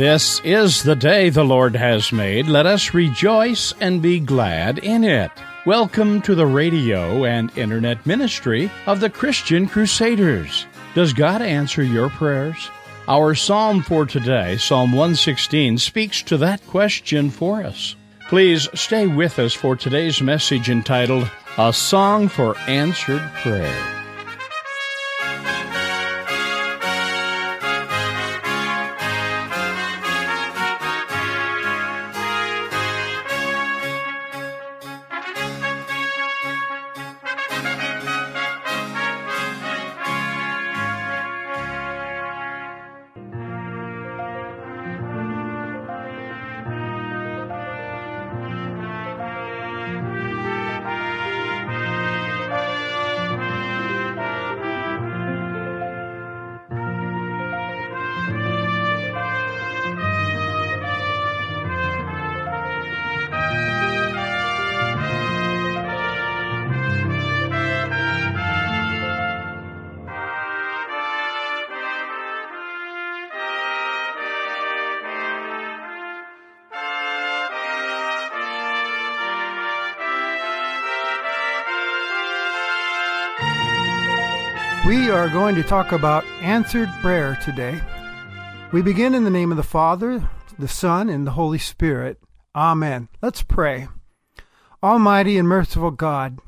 This is the day the Lord has made. Let us rejoice and be glad in it. Welcome to the radio and internet ministry of the Christian Crusaders. Does God answer your prayers? Our psalm for today, Psalm 116, speaks to that question for us. Please stay with us for today's message entitled A Song for Answered Prayer. We are going to talk about answered prayer today. We begin in the name of the Father, the Son, and the Holy Spirit. Amen. Let's pray. Almighty and merciful God,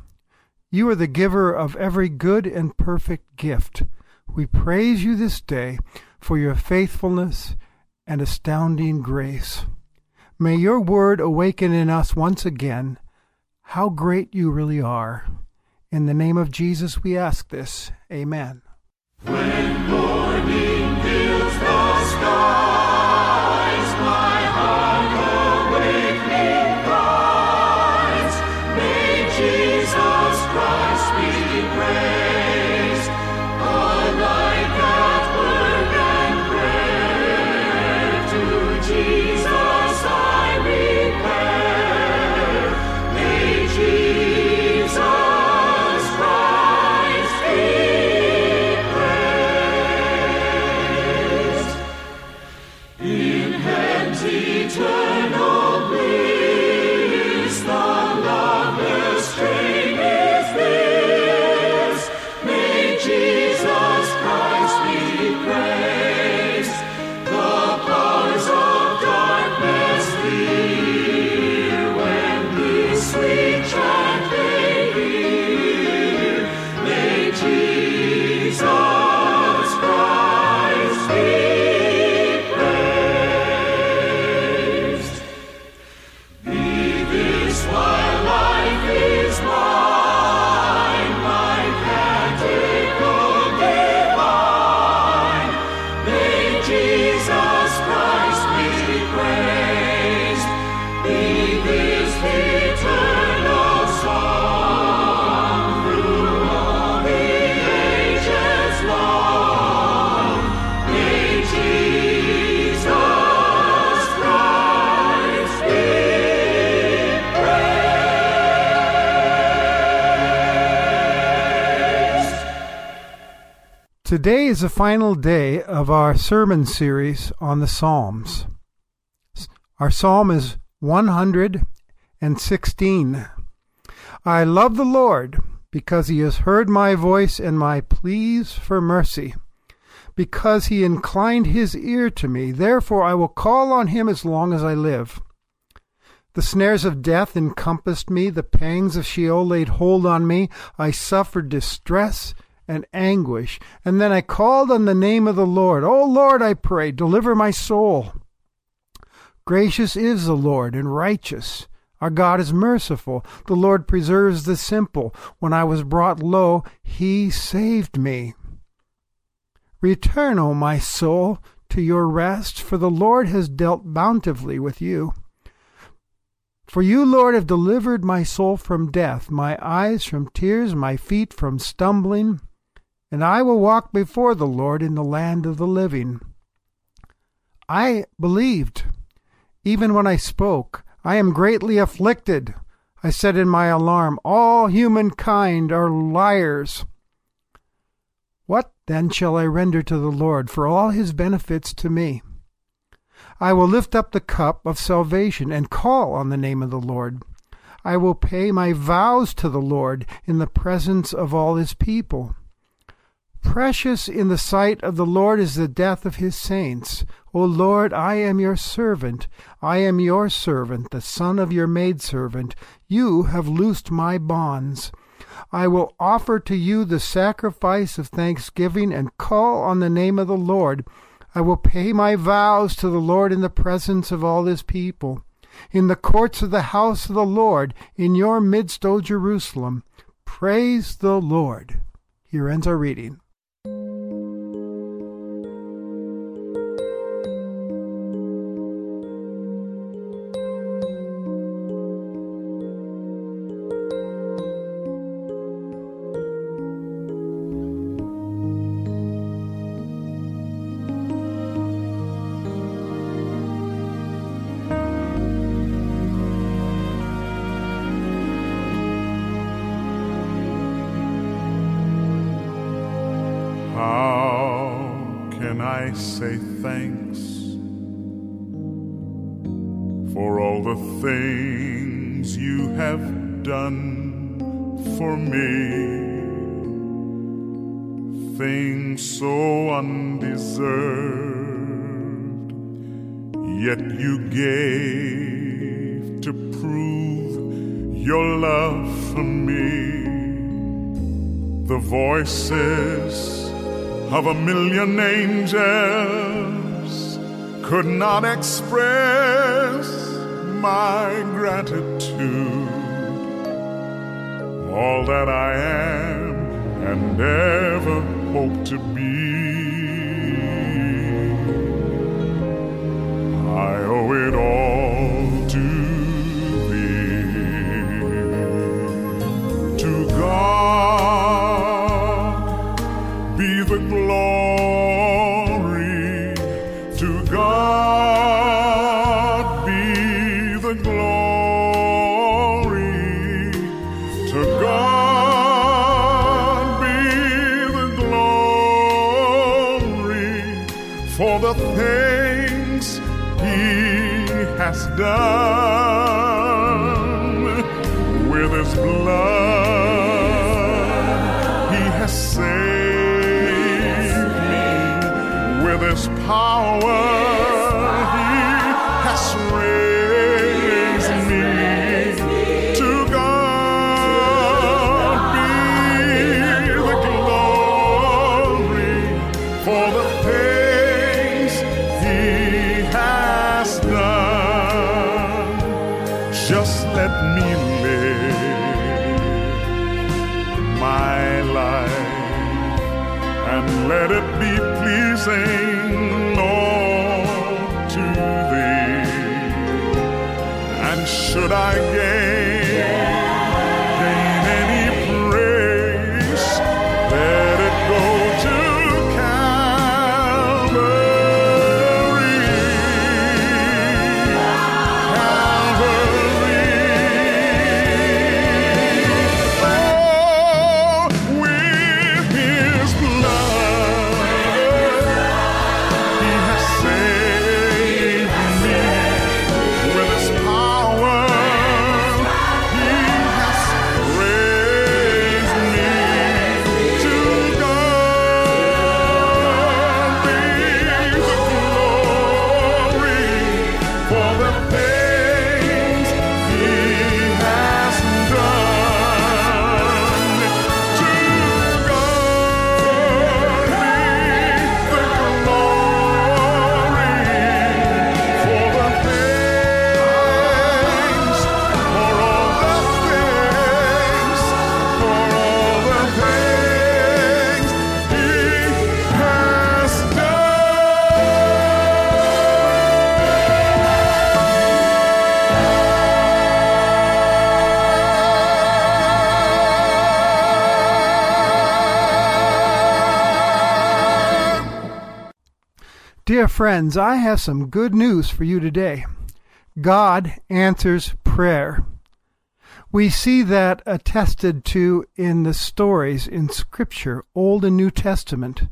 you are the giver of every good and perfect gift. We praise you this day for your faithfulness and astounding grace. May your word awaken in us once again how great you really are. In the name of Jesus, we ask this. Amen. When Today is the final day of our sermon series on the Psalms. Our psalm is 116. I love the Lord because he has heard my voice and my pleas for mercy. Because he inclined his ear to me, therefore I will call on him as long as I live. The snares of death encompassed me, the pangs of Sheol laid hold on me. I suffered distress and anguish, and then I called on the name of the Lord. O Lord, I pray, deliver my soul. Gracious is the Lord and righteous. Our God is merciful. The Lord preserves the simple. When I was brought low, he saved me. Return, O my soul, to your rest, for the Lord has dealt bountifully with you. For you, Lord, have delivered my soul from death, my eyes from tears, my feet from stumbling, and I will walk before the Lord in the land of the living. I believed, even when I spoke. I am greatly afflicted. I said in my alarm, All humankind are liars. What then shall I render to the Lord for all his benefits to me? I will lift up the cup of salvation and call on the name of the Lord. I will pay my vows to the Lord in the presence of all his people. Precious in the sight of the Lord is the death of his saints. O Lord, I am your servant. I am your servant, the son of your maidservant. You have loosed my bonds. I will offer to you the sacrifice of thanksgiving and call on the name of the Lord. I will pay my vows to the Lord in the presence of all his people. In the courts of the house of the Lord, in your midst, O Jerusalem. Praise the Lord. Here ends our reading. Done for me? Things so undeserved, yet you gave to prove your love for me the voices of a million angels could not express my gratitude. All that I am and ever hope to be, I owe it all has done with His blood. He has saved me with His power. It be pleasing, Lord, to Thee. And should I gain, friends, I have some good news for you today. God answers prayer. We see that attested to in the stories in Scripture, Old and New Testament.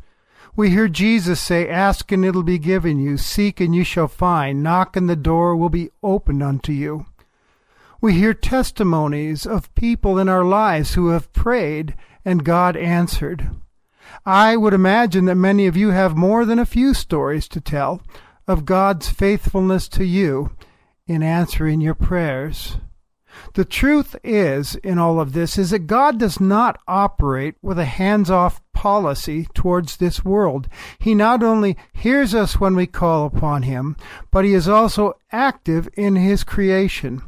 We hear Jesus say, Ask and it'll be given you, seek and you shall find, knock and the door will be opened unto you. We hear testimonies of people in our lives who have prayed and God answered. I would imagine that many of you have more than a few stories to tell of God's faithfulness to you in answering your prayers. The truth is, in all of this, is that God does not operate with a hands off policy towards this world. He not only hears us when we call upon Him, but He is also active in His creation.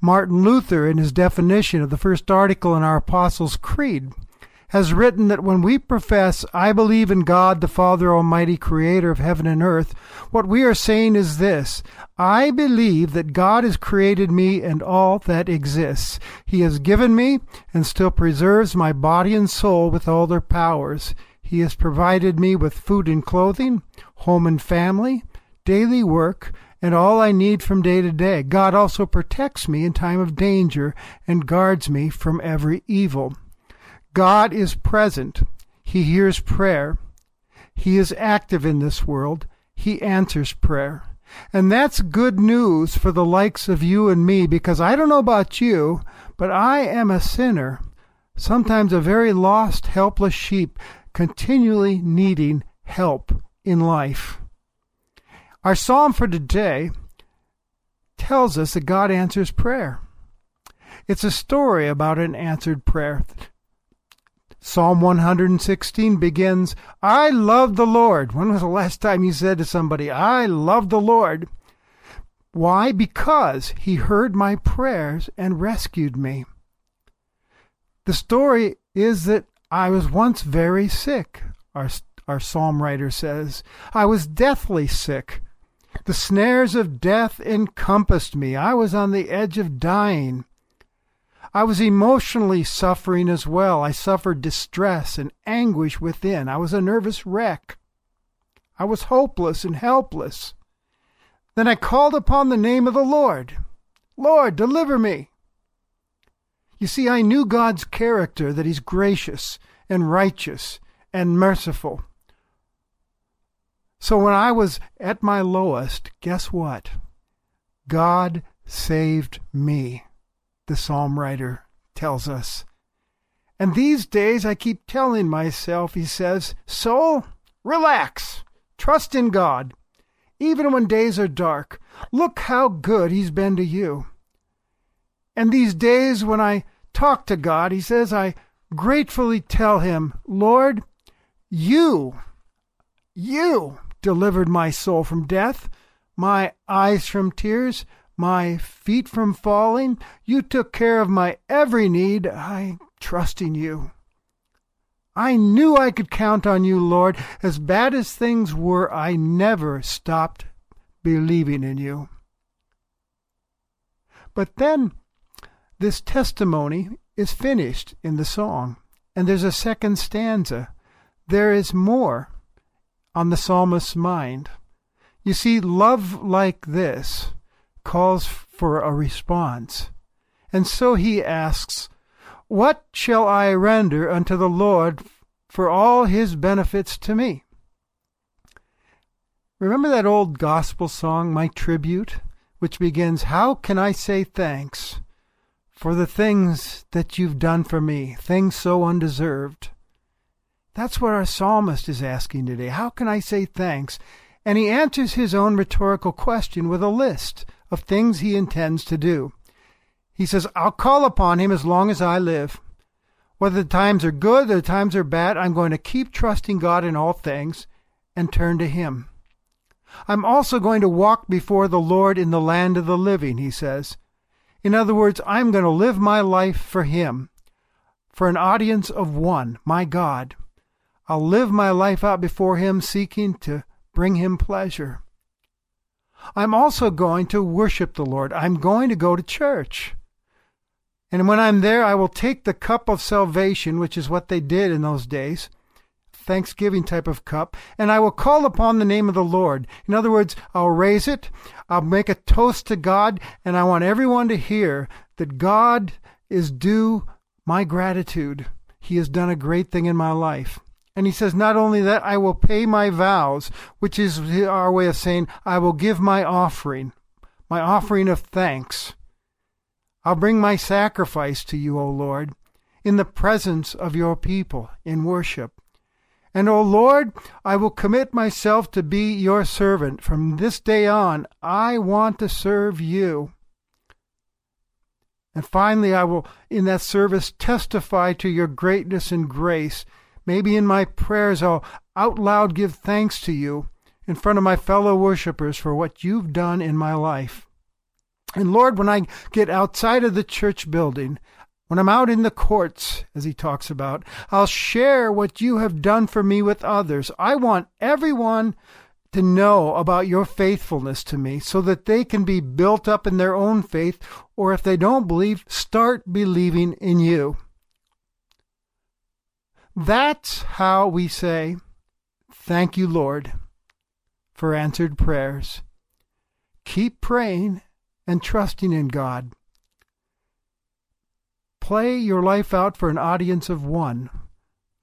Martin Luther, in his definition of the first article in our Apostles' Creed, has written that when we profess, I believe in God the Father Almighty, creator of heaven and earth, what we are saying is this I believe that God has created me and all that exists. He has given me and still preserves my body and soul with all their powers. He has provided me with food and clothing, home and family, daily work, and all I need from day to day. God also protects me in time of danger and guards me from every evil. God is present. He hears prayer. He is active in this world. He answers prayer. And that's good news for the likes of you and me because I don't know about you, but I am a sinner, sometimes a very lost, helpless sheep, continually needing help in life. Our psalm for today tells us that God answers prayer. It's a story about an answered prayer. Psalm 116 begins, I love the Lord. When was the last time you said to somebody, I love the Lord? Why? Because he heard my prayers and rescued me. The story is that I was once very sick, our, our psalm writer says. I was deathly sick. The snares of death encompassed me. I was on the edge of dying. I was emotionally suffering as well. I suffered distress and anguish within. I was a nervous wreck. I was hopeless and helpless. Then I called upon the name of the Lord. Lord, deliver me. You see, I knew God's character, that He's gracious and righteous and merciful. So when I was at my lowest, guess what? God saved me the psalm writer tells us. And these days I keep telling myself, he says, Soul, relax, trust in God. Even when days are dark, look how good He's been to you. And these days when I talk to God, He says, I gratefully tell Him, Lord, you, you delivered my soul from death, my eyes from tears, my feet from falling. You took care of my every need. I trust in you. I knew I could count on you, Lord. As bad as things were, I never stopped believing in you. But then this testimony is finished in the song, and there's a second stanza. There is more on the psalmist's mind. You see, love like this calls for a response. And so he asks, What shall I render unto the Lord for all his benefits to me? Remember that old gospel song, My Tribute, which begins, How can I say thanks for the things that you've done for me, things so undeserved? That's what our psalmist is asking today. How can I say thanks? And he answers his own rhetorical question with a list of things he intends to do. He says, I'll call upon him as long as I live. Whether the times are good or the times are bad, I'm going to keep trusting God in all things and turn to him. I'm also going to walk before the Lord in the land of the living, he says. In other words, I'm going to live my life for him, for an audience of one, my God. I'll live my life out before him, seeking to bring him pleasure. I'm also going to worship the Lord. I'm going to go to church. And when I'm there, I will take the cup of salvation, which is what they did in those days, Thanksgiving type of cup, and I will call upon the name of the Lord. In other words, I'll raise it, I'll make a toast to God, and I want everyone to hear that God is due my gratitude. He has done a great thing in my life. And he says, Not only that, I will pay my vows, which is our way of saying, I will give my offering, my offering of thanks. I'll bring my sacrifice to you, O Lord, in the presence of your people in worship. And, O Lord, I will commit myself to be your servant. From this day on, I want to serve you. And finally, I will, in that service, testify to your greatness and grace. Maybe in my prayers, I'll out loud give thanks to you in front of my fellow worshippers for what you've done in my life. And Lord, when I get outside of the church building, when I'm out in the courts, as he talks about, I'll share what you have done for me with others. I want everyone to know about your faithfulness to me so that they can be built up in their own faith, or if they don't believe, start believing in you. That's how we say, Thank you, Lord, for answered prayers. Keep praying and trusting in God. Play your life out for an audience of one,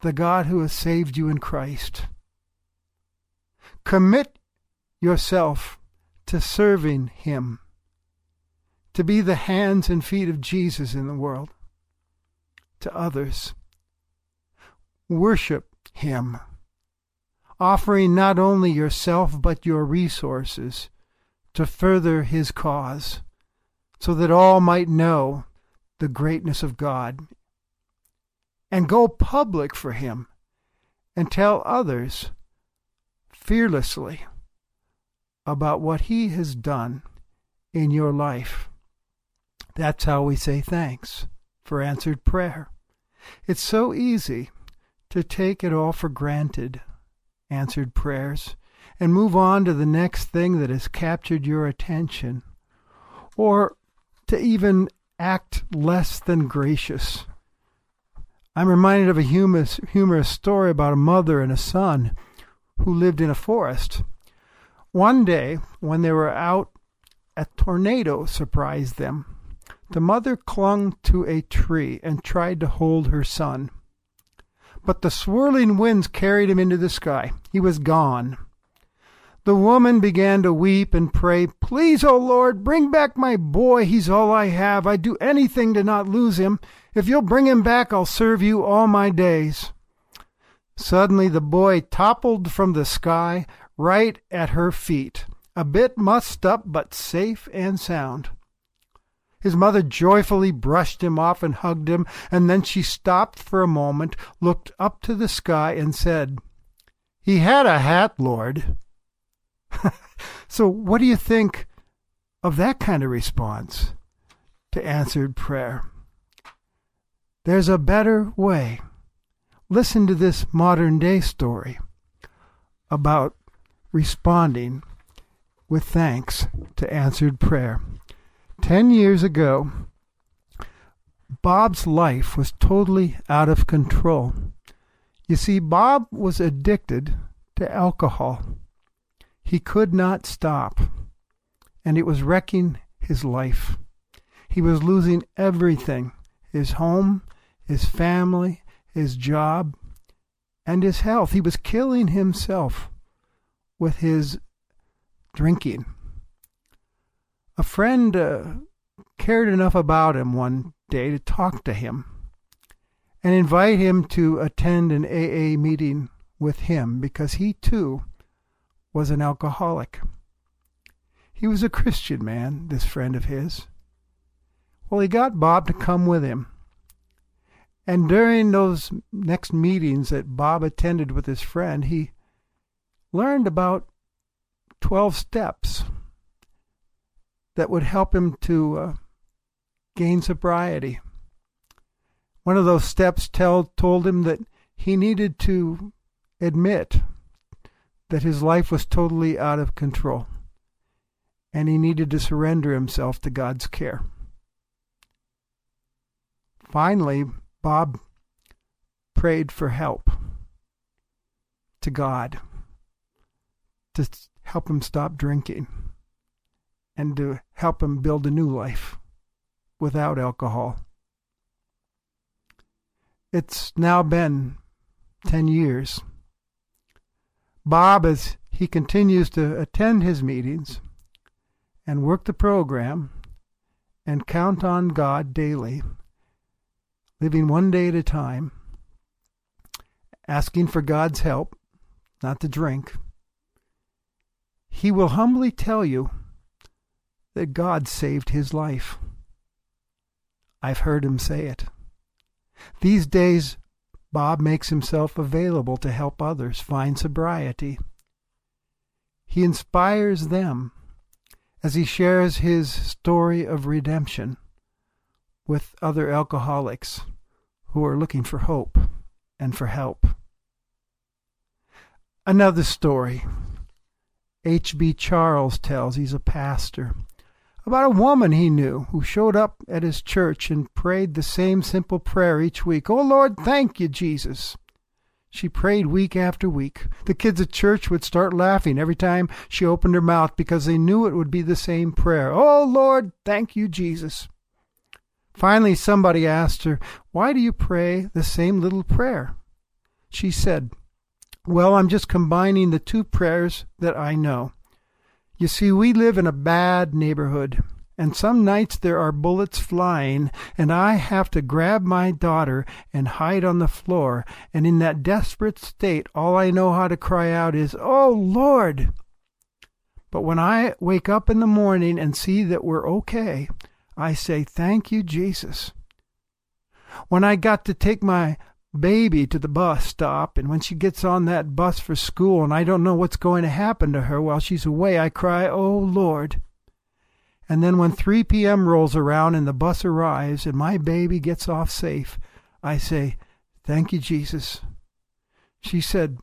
the God who has saved you in Christ. Commit yourself to serving Him, to be the hands and feet of Jesus in the world, to others. Worship Him, offering not only yourself but your resources to further His cause, so that all might know the greatness of God. And go public for Him and tell others fearlessly about what He has done in your life. That's how we say thanks for answered prayer. It's so easy to take it all for granted, answered prayers, and move on to the next thing that has captured your attention, or to even act less than gracious. I'm reminded of a humorous, humorous story about a mother and a son who lived in a forest. One day, when they were out, a tornado surprised them. The mother clung to a tree and tried to hold her son. But the swirling winds carried him into the sky. He was gone. The woman began to weep and pray, Please, O Lord, bring back my boy. He's all I have. I'd do anything to not lose him. If you'll bring him back, I'll serve you all my days. Suddenly the boy toppled from the sky right at her feet, a bit mussed up but safe and sound. His mother joyfully brushed him off and hugged him, and then she stopped for a moment, looked up to the sky, and said, He had a hat, Lord. so, what do you think of that kind of response to answered prayer? There's a better way. Listen to this modern day story about responding with thanks to answered prayer. Ten years ago, Bob's life was totally out of control. You see, Bob was addicted to alcohol. He could not stop, and it was wrecking his life. He was losing everything his home, his family, his job, and his health. He was killing himself with his drinking. A friend uh, cared enough about him one day to talk to him and invite him to attend an AA meeting with him because he too was an alcoholic. He was a Christian man, this friend of his. Well, he got Bob to come with him. And during those next meetings that Bob attended with his friend, he learned about 12 steps that would help him to uh, gain sobriety. One of those steps tell, told him that he needed to admit that his life was totally out of control and he needed to surrender himself to God's care. Finally, Bob prayed for help to God to help him stop drinking and to help him build a new life without alcohol. It's now been 10 years. Bob, as he continues to attend his meetings and work the program and count on God daily, living one day at a time, asking for God's help, not to drink, he will humbly tell you that God saved his life. I've heard him say it. These days, Bob makes himself available to help others find sobriety. He inspires them as he shares his story of redemption with other alcoholics who are looking for hope and for help. Another story H.B. Charles tells, he's a pastor, about a woman he knew who showed up at his church and prayed the same simple prayer each week Oh Lord, thank you, Jesus. She prayed week after week. The kids at church would start laughing every time she opened her mouth because they knew it would be the same prayer Oh Lord, thank you, Jesus. Finally, somebody asked her, Why do you pray the same little prayer? She said, Well, I'm just combining the two prayers that I know. You see, we live in a bad neighborhood, and some nights there are bullets flying, and I have to grab my daughter and hide on the floor, and in that desperate state, all I know how to cry out is, Oh, Lord! But when I wake up in the morning and see that we're okay, I say, Thank you, Jesus. When I got to take my baby to the bus stop, and when she gets on that bus for school and I don't know what's going to happen to her while she's away, I cry, Oh Lord. And then when 3 p.m. rolls around and the bus arrives and my baby gets off safe, I say, Thank you, Jesus. She said,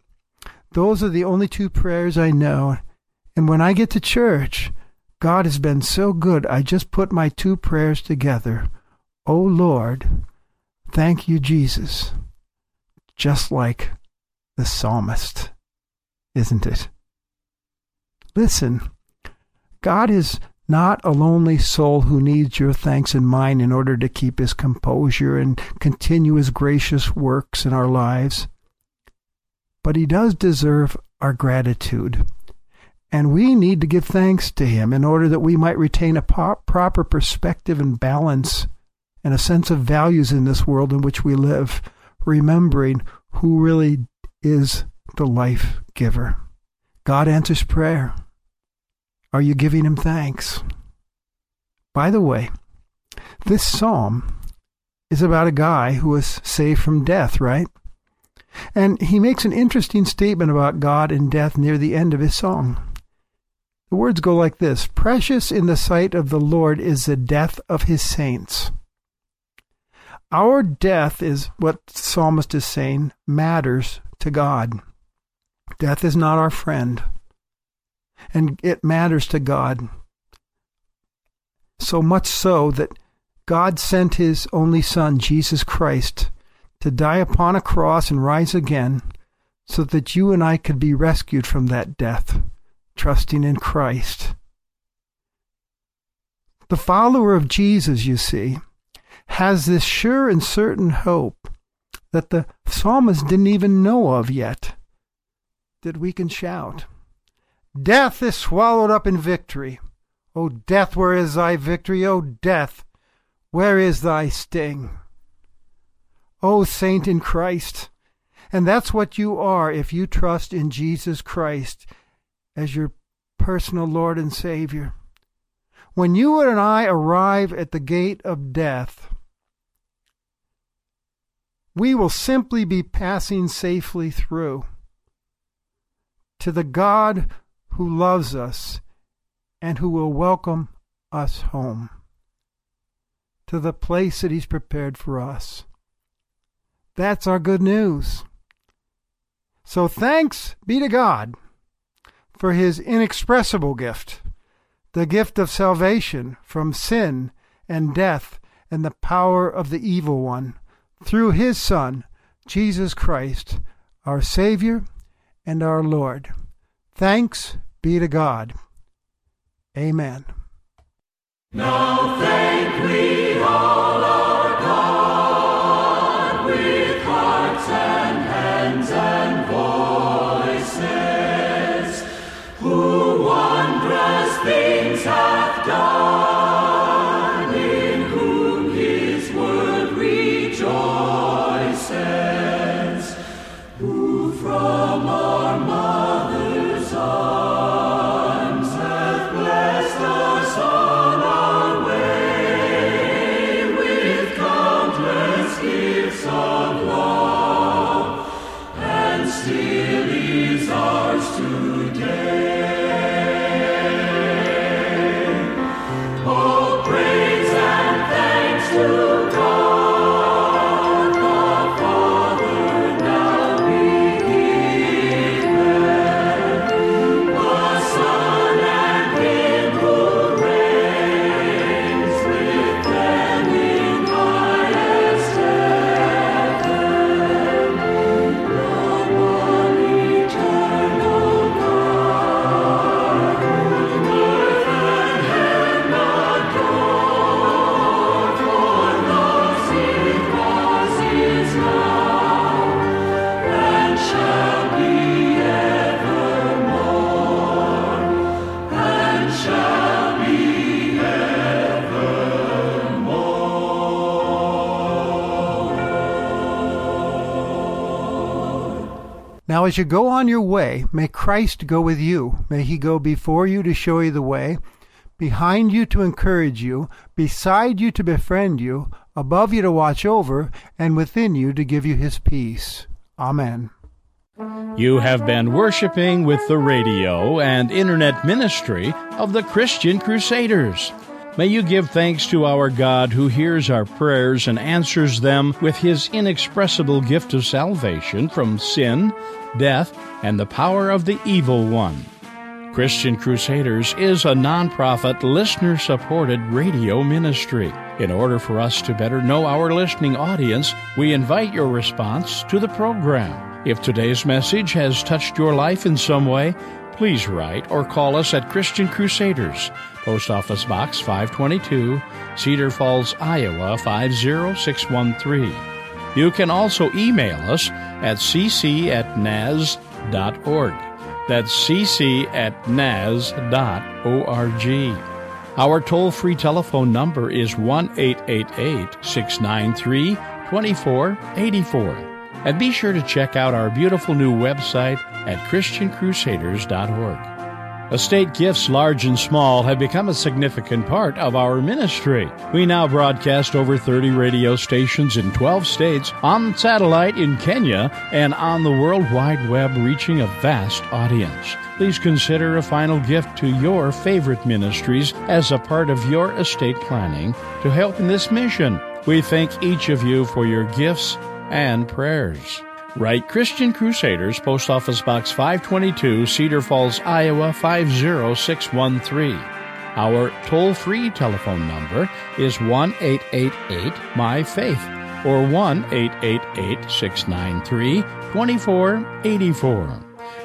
Those are the only two prayers I know. And when I get to church, God has been so good, I just put my two prayers together. Oh Lord, thank you, Jesus just like the psalmist, isn't it? Listen, God is not a lonely soul who needs your thanks and mine in order to keep his composure and continue his gracious works in our lives. But he does deserve our gratitude. And we need to give thanks to him in order that we might retain a proper perspective and balance and a sense of values in this world in which we live remembering who really is the life giver. God answers prayer. Are you giving him thanks? By the way, this psalm is about a guy who was saved from death, right? And he makes an interesting statement about God and death near the end of his song. The words go like this Precious in the sight of the Lord is the death of his saints. Our death is what the psalmist is saying matters to God. Death is not our friend, and it matters to God. So much so that God sent his only Son, Jesus Christ, to die upon a cross and rise again so that you and I could be rescued from that death, trusting in Christ. The follower of Jesus, you see, has this sure and certain hope that the psalmist didn't even know of yet that we can shout. Death is swallowed up in victory. O death, where is thy victory? O death, where is thy sting? O saint in Christ, and that's what you are if you trust in Jesus Christ as your personal Lord and Savior. When you and I arrive at the gate of death, we will simply be passing safely through to the God who loves us and who will welcome us home to the place that He's prepared for us. That's our good news. So thanks be to God for His inexpressible gift, the gift of salvation from sin and death and the power of the evil one through his Son, Jesus Christ, our Savior and our Lord. Thanks be to God. Amen. Now as you go on your way, may Christ go with you. May he go before you to show you the way, behind you to encourage you, beside you to befriend you, above you to watch over, and within you to give you his peace. Amen. You have been worshiping with the radio and internet ministry of the Christian Crusaders. May you give thanks to our God who hears our prayers and answers them with his inexpressible gift of salvation from sin, death, and the power of the evil one. Christian Crusaders is a nonprofit, listener supported radio ministry. In order for us to better know our listening audience, we invite your response to the program. If today's message has touched your life in some way, please write or call us at Christian Crusaders, Post Office Box 522, Cedar Falls, Iowa 50613. You can also email us at cc at naz.org. That's cc at naz.org. Our toll free telephone number is 1 888 693 2484. And be sure to check out our beautiful new website at ChristianCrusaders.org. Estate gifts, large and small, have become a significant part of our ministry. We now broadcast over 30 radio stations in 12 states, on satellite in Kenya, and on the World Wide Web, reaching a vast audience. Please consider a final gift to your favorite ministries as a part of your estate planning to help in this mission. We thank each of you for your gifts and prayers. Write Christian Crusaders, Post Office Box 522, Cedar Falls, Iowa 50613. Our toll free telephone number is 1 888 My Faith or 1 888 693 2484.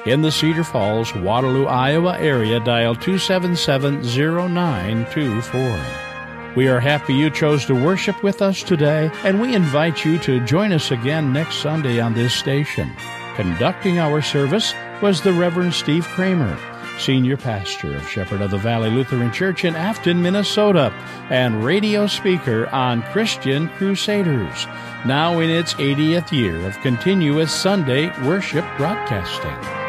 In the Cedar Falls, Waterloo, Iowa area, dial 277 0924. We are happy you chose to worship with us today, and we invite you to join us again next Sunday on this station. Conducting our service was the Reverend Steve Kramer, Senior Pastor of Shepherd of the Valley Lutheran Church in Afton, Minnesota, and radio speaker on Christian Crusaders, now in its 80th year of continuous Sunday worship broadcasting.